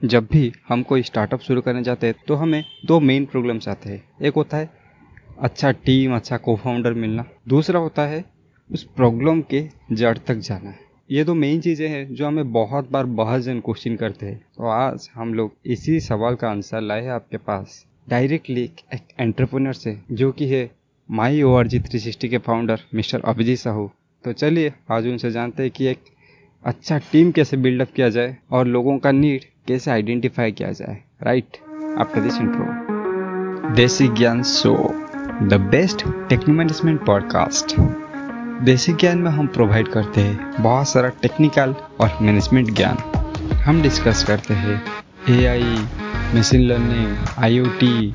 जब भी हम कोई स्टार्टअप शुरू करने जाते हैं तो हमें दो मेन प्रॉब्लम्स आते हैं। एक होता है अच्छा टीम अच्छा को फाउंडर मिलना। दूसरा होता है, उस प्रॉब्लम के जड़ तक जाना। ये दो मेन चीज़ें हैं जो हमें बहुत बार बहुत जन क्वेश्चन करते हैं। तो आज हम लोग इसी सवाल का आंसर लाए हैं आपके पास। डायरेक्टली एक एंटरप्रेन्योर से, जो कि है my O R G three sixty के फाउंडर मिस्टर अभिजीत साहू। तो चलिए, आज उनसे जानते हैं कि एक अच्छा टीम कैसे बिल्डअप किया जाए और लोगों का नीड कैसे आइडेंटिफाई किया जाए? Right after this intro Desi Gyan show the best technique management podcast Desi Gyan में हम प्रोवाइड करते हैं बहुत सारा टेक्निकल और मैनेजमेंट ज्ञान। हम डिस्कस करते हैं AI machine learning IoT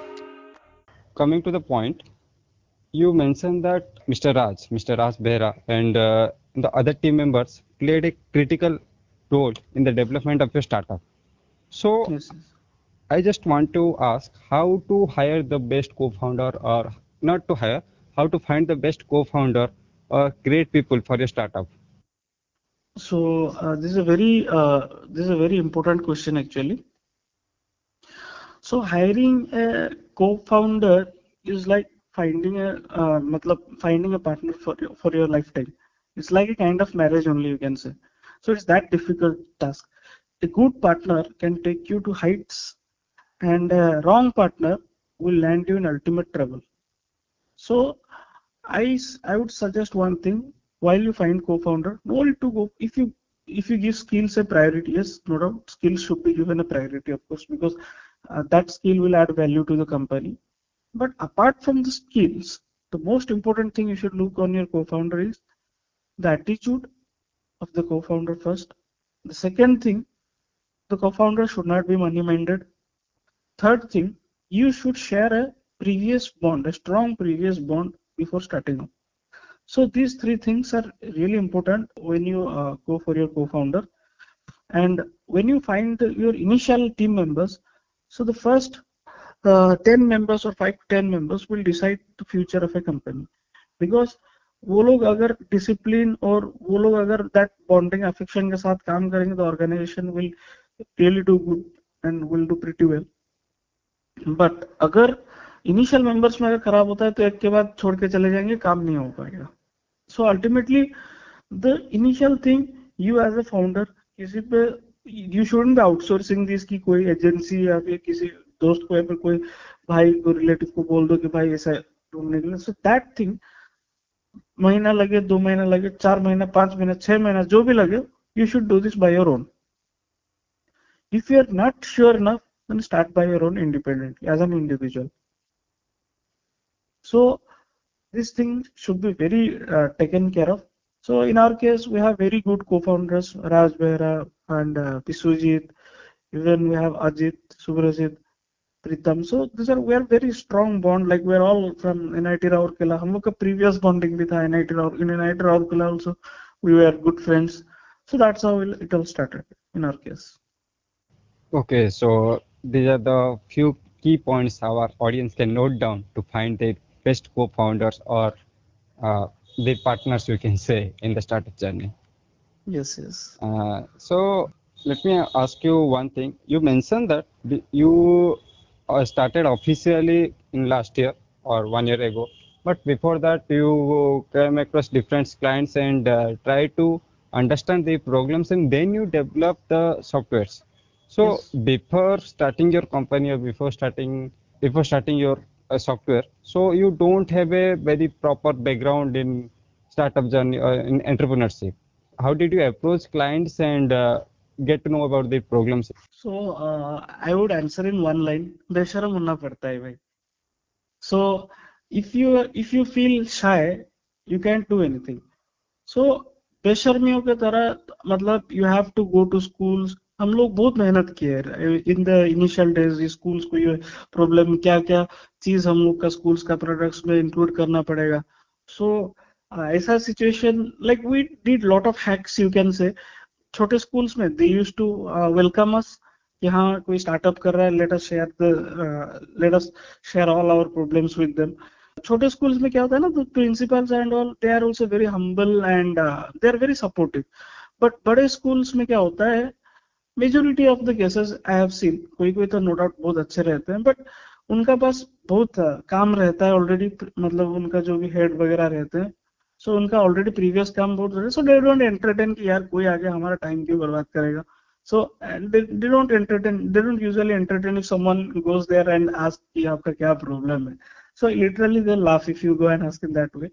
coming to the point, you mentioned that Mr. Raj, Mr. Raj Behra, and uh, the other team members played a critical role in the development of your startup. So, yes. I just want to ask how to hire the best co-founder, or not to hire, how to find the best co-founder or great people for your startup. So uh, this is a very uh, this is a very important question actually. So hiring a co-founder is like finding a uh, matlab, finding a partner for your, for your lifetime. It's like a kind of marriage only you can say. So it's that difficult task. A good partner can take you to heights and a wrong partner will land you in ultimate trouble. So i i would suggest one thing. While you find co-founder no need to go. If you if you give skills a priority yes no doubt skills should be given a priority of course because uh, that skill will add value to the company but apart from the skills, the most important thing you should look on your co-founder is the attitude of the co-founder first. The second thing, the co-founder should not be money-minded. Third thing, you should share a previous bond, a strong previous bond before starting up. So these three things are really important when you uh, go for your co-founder. And when you find your initial team members, so the first uh, 10 members or 5 10 members will decide the future of a company. Because वो लोग अगर discipline और वो लोग अगर that bonding affection के साथ काम करेंगे तो organization will really do good and will do pretty well but अगर इनिशियल मेंबर्स में अगर खराब होता है तो एक के बाद छोड़ के चले जाएँगे काम नहीं हो पाएगा। So ultimately the initial thing you as a founder किसी पे you shouldn't be outsourcing this की कोई एजेंसी या फिर किसी दोस्त को या फिर कोई भाई को रिलेटिव को बोल दो कि भाई ऐसा ढूँढने के लिए। सो दैट थिंग महीना लगे, दो महीना लगे, चार महीना, पाँच महीना, छह महीना, जो भी लगे you should do this by your own if you are not sure enough then start by your own independently as an individual so this thing should be very taken care of so in our case we have very good co-founders Raj Behera and uh, pisujit even we have ajit subrajit Pritam so this are we are very strong bond like we are all from NIT Rourkela हम लोग का previous bonding भी था NIT राउर in NIT Rourkela also we were good friends so that's how it all started in our case okay so these are the few key points our audience can note down to find their best co-founders or uh, their partners you can say in the startup journey yes yes uh, so let me ask you one thing you mentioned that you uh, started officially in last year or one year ago. But before that, you came across different clients and uh, try to understand the problems, and then you develop the softwares. So yes. before starting your company or before starting before starting your uh, software, so you don't have a very proper background in startup journey or in entrepreneurship How did you approach clients and uh, get to know about the problems? So uh, I would answer in one line. बेशरम होना पड़ता है भाई. So if you if you feel shy, you can't do anything. So बेशर्मियों के तरह मतलब you have to go to schools, हम लोग बहुत मेहनत किए in the initial days schools को ये प्रॉब्लम क्या क्या चीज हम लोग का स्कूल्स का प्रोडक्ट्स में इंक्लूड करना पड़ेगा सो so, ऐसा situation like we did lot of hacks you can say छोटे स्कूल्स में they use to welcome us कि हाँ कोई स्टार्टअप कर रहा है let us share the let us share all our problems with them छोटे स्कूल्स में क्या होता है ना तो principals and all they are also very humble and they are very supportive but बड़े स्कूल्स में क्या होता है majority of the cases I have seen कोई कोई तो नो डाउट बहुत अच्छे रहते हैं बट उनका पास बहुत uh, काम रहता है ऑलरेडी मतलब उनका जो भी हेड वगैरह रहते हैं सो so, उनका ऑलरेडी प्रीवियस काम बहुत सो दे डोंट एंटरटेन कि यार कोई आगे हमारा टाइम क्यों बर्बाद करेगा? So they don't entertain they don't usually entertain if someone goes there and ask कि आपका क्या प्रॉब्लम है? So literally they laugh if you go and ask in that way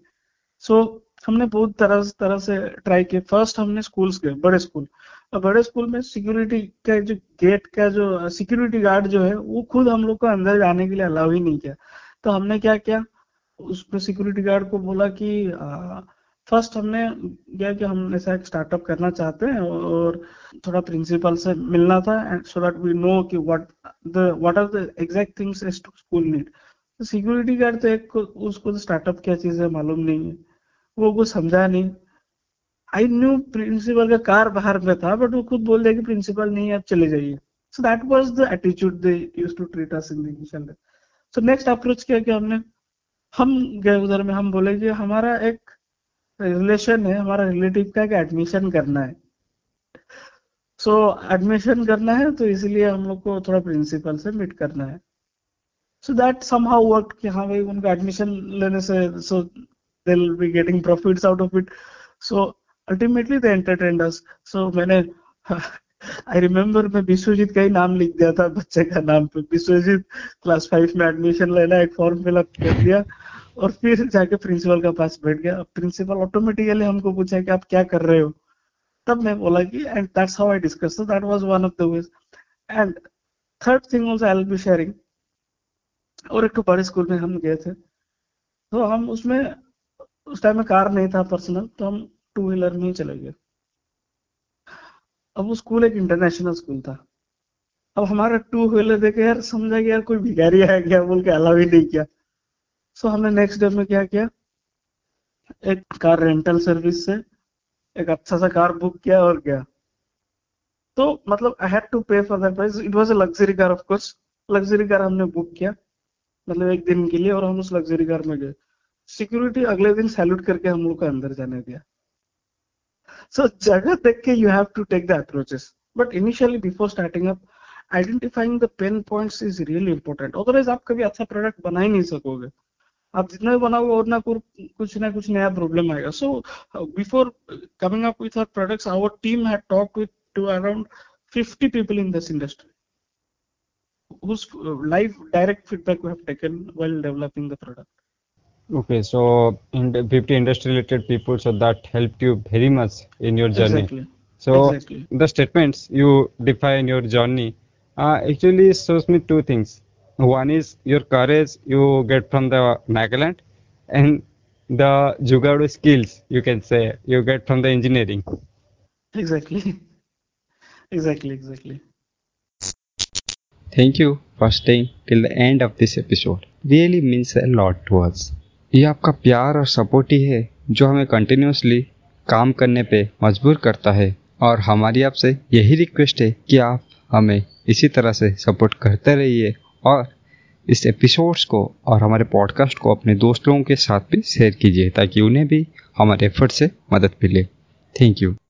so हमने बहुत तरह तरह से ट्राई किया। फ़र्स्ट हमने स्कूल्स गए बड़े स्कूल बड़े स्कूल में सिक्योरिटी का जो गेट का जो सिक्योरिटी गार्ड जो है वो खुद हम लोग को अंदर जाने के लिए अलाउ ही नहीं किया। तो हमने क्या किया? उसमें सिक्योरिटी गार्ड को बोला कि फ़र्स्ट हमने क्या कि हम ऐसा एक स्टार्टअप करना चाहते हैं और थोड़ा प्रिंसिपल से मिलना था and so that we know कि what the what are the exact things school need security guard तो एक, उसको स्टार्टअप क्या चीज़ है मालूम नहीं है। वो कुछ समझा नहीं। आई न्यू प्रिंसिपल का कार बाहर में था बट वो खुद बोल दिया कि प्रिंसिपल नहीं आप चले जाइए। So that was the attitude they used to treat us in the so next approach किया कि हमने हम गए उधर में हम बोले कि हमारा एक रिलेशन है हमारा रिलेटिव का एडमिशन करना है। सो so, एडमिशन करना है तो इसलिए हम लोग को थोड़ा प्रिंसिपल से मीट करना है। सो दैट समहाउ वर्क कि हाँ भाई उनका एडमिशन लेने से so they be getting profits out of it so ultimately they entertained us so मैंने आई रिमेम्बर मैं विश्वजीत का ही नाम लिख दिया था, बच्चे का नाम। पे विश्वजीत क्लास फाइव में एडमिशन लेना, एक फॉर्म फिलअप कर दिया और फिर जाके प्रिंसिपल का पास बैठ गया। प्रिंसिपल ऑटोमेटिकली हमको पूछा कि आप क्या कर रहे हो? तब मैं बोला कि and that's how I discuss that was one of the ways and third thing also I will be sharing और एक बड़े स्कूल में हम गए थे। तो हम उसमें, उस टाइम में कार नहीं था पर्सनल तो हम टू व्हीलर में ही चले गए। अब वो स्कूल एक इंटरनेशनल स्कूल था। अब हमारा टू व्हीलर देखे यार समझा कि यार कोई भिखारी है क्या? बोल के अलाव ही नहीं किया। सो so, हमने नेक्स्ट डे में क्या किया? एक कार रेंटल सर्विस से एक अच्छा सा कार बुक किया और गया। तो मतलब I had to pay for that price it was a luxury car of course luxury car हमने बुक किया मतलब एक दिन के लिए और हम उस लग्जरी कार में गए। सिक्योरिटी अगले दिन सैल्यूट करके हम लोग को अंदर जाने दिया so, जगह देख के you have to take the approaches but initially before starting up identifying the pain points is really important otherwise आप कभी अच्छा प्रोडक्ट बना ही नहीं सकोगे आप जितना भी बनाओगे और ना कुछ ना कुछ नया प्रॉब्लम आएगा so before coming up with our products our team had talk with to around 50 people in this industry whose live direct feedback we have taken while developing the product Okay, so in 50 industry related people, so that helped you very much in your journey. Exactly. So exactly. the statements you define your journey uh, actually shows me two things. One is your courage you get from the Nagaland, and the Jugaadu skills you can say you get from the engineering. Exactly. exactly. Exactly. Thank you for staying till the end of this episode. Really means a lot to us. ये आपका प्यार और support ही है, जो हमें continuously काम करने पे मजबूर करता है। और हमारी आपसे यही रिक्वेस्ट है कि आप हमें इसी तरह से सपोर्ट करते रहिए और इस एपिसोड्स को और हमारे पॉडकास्ट को अपने दोस्त लोगों के साथ भी शेयर कीजिए, ताकि उन्हें भी हमारे एफर्ट से मदद मिले। Thank you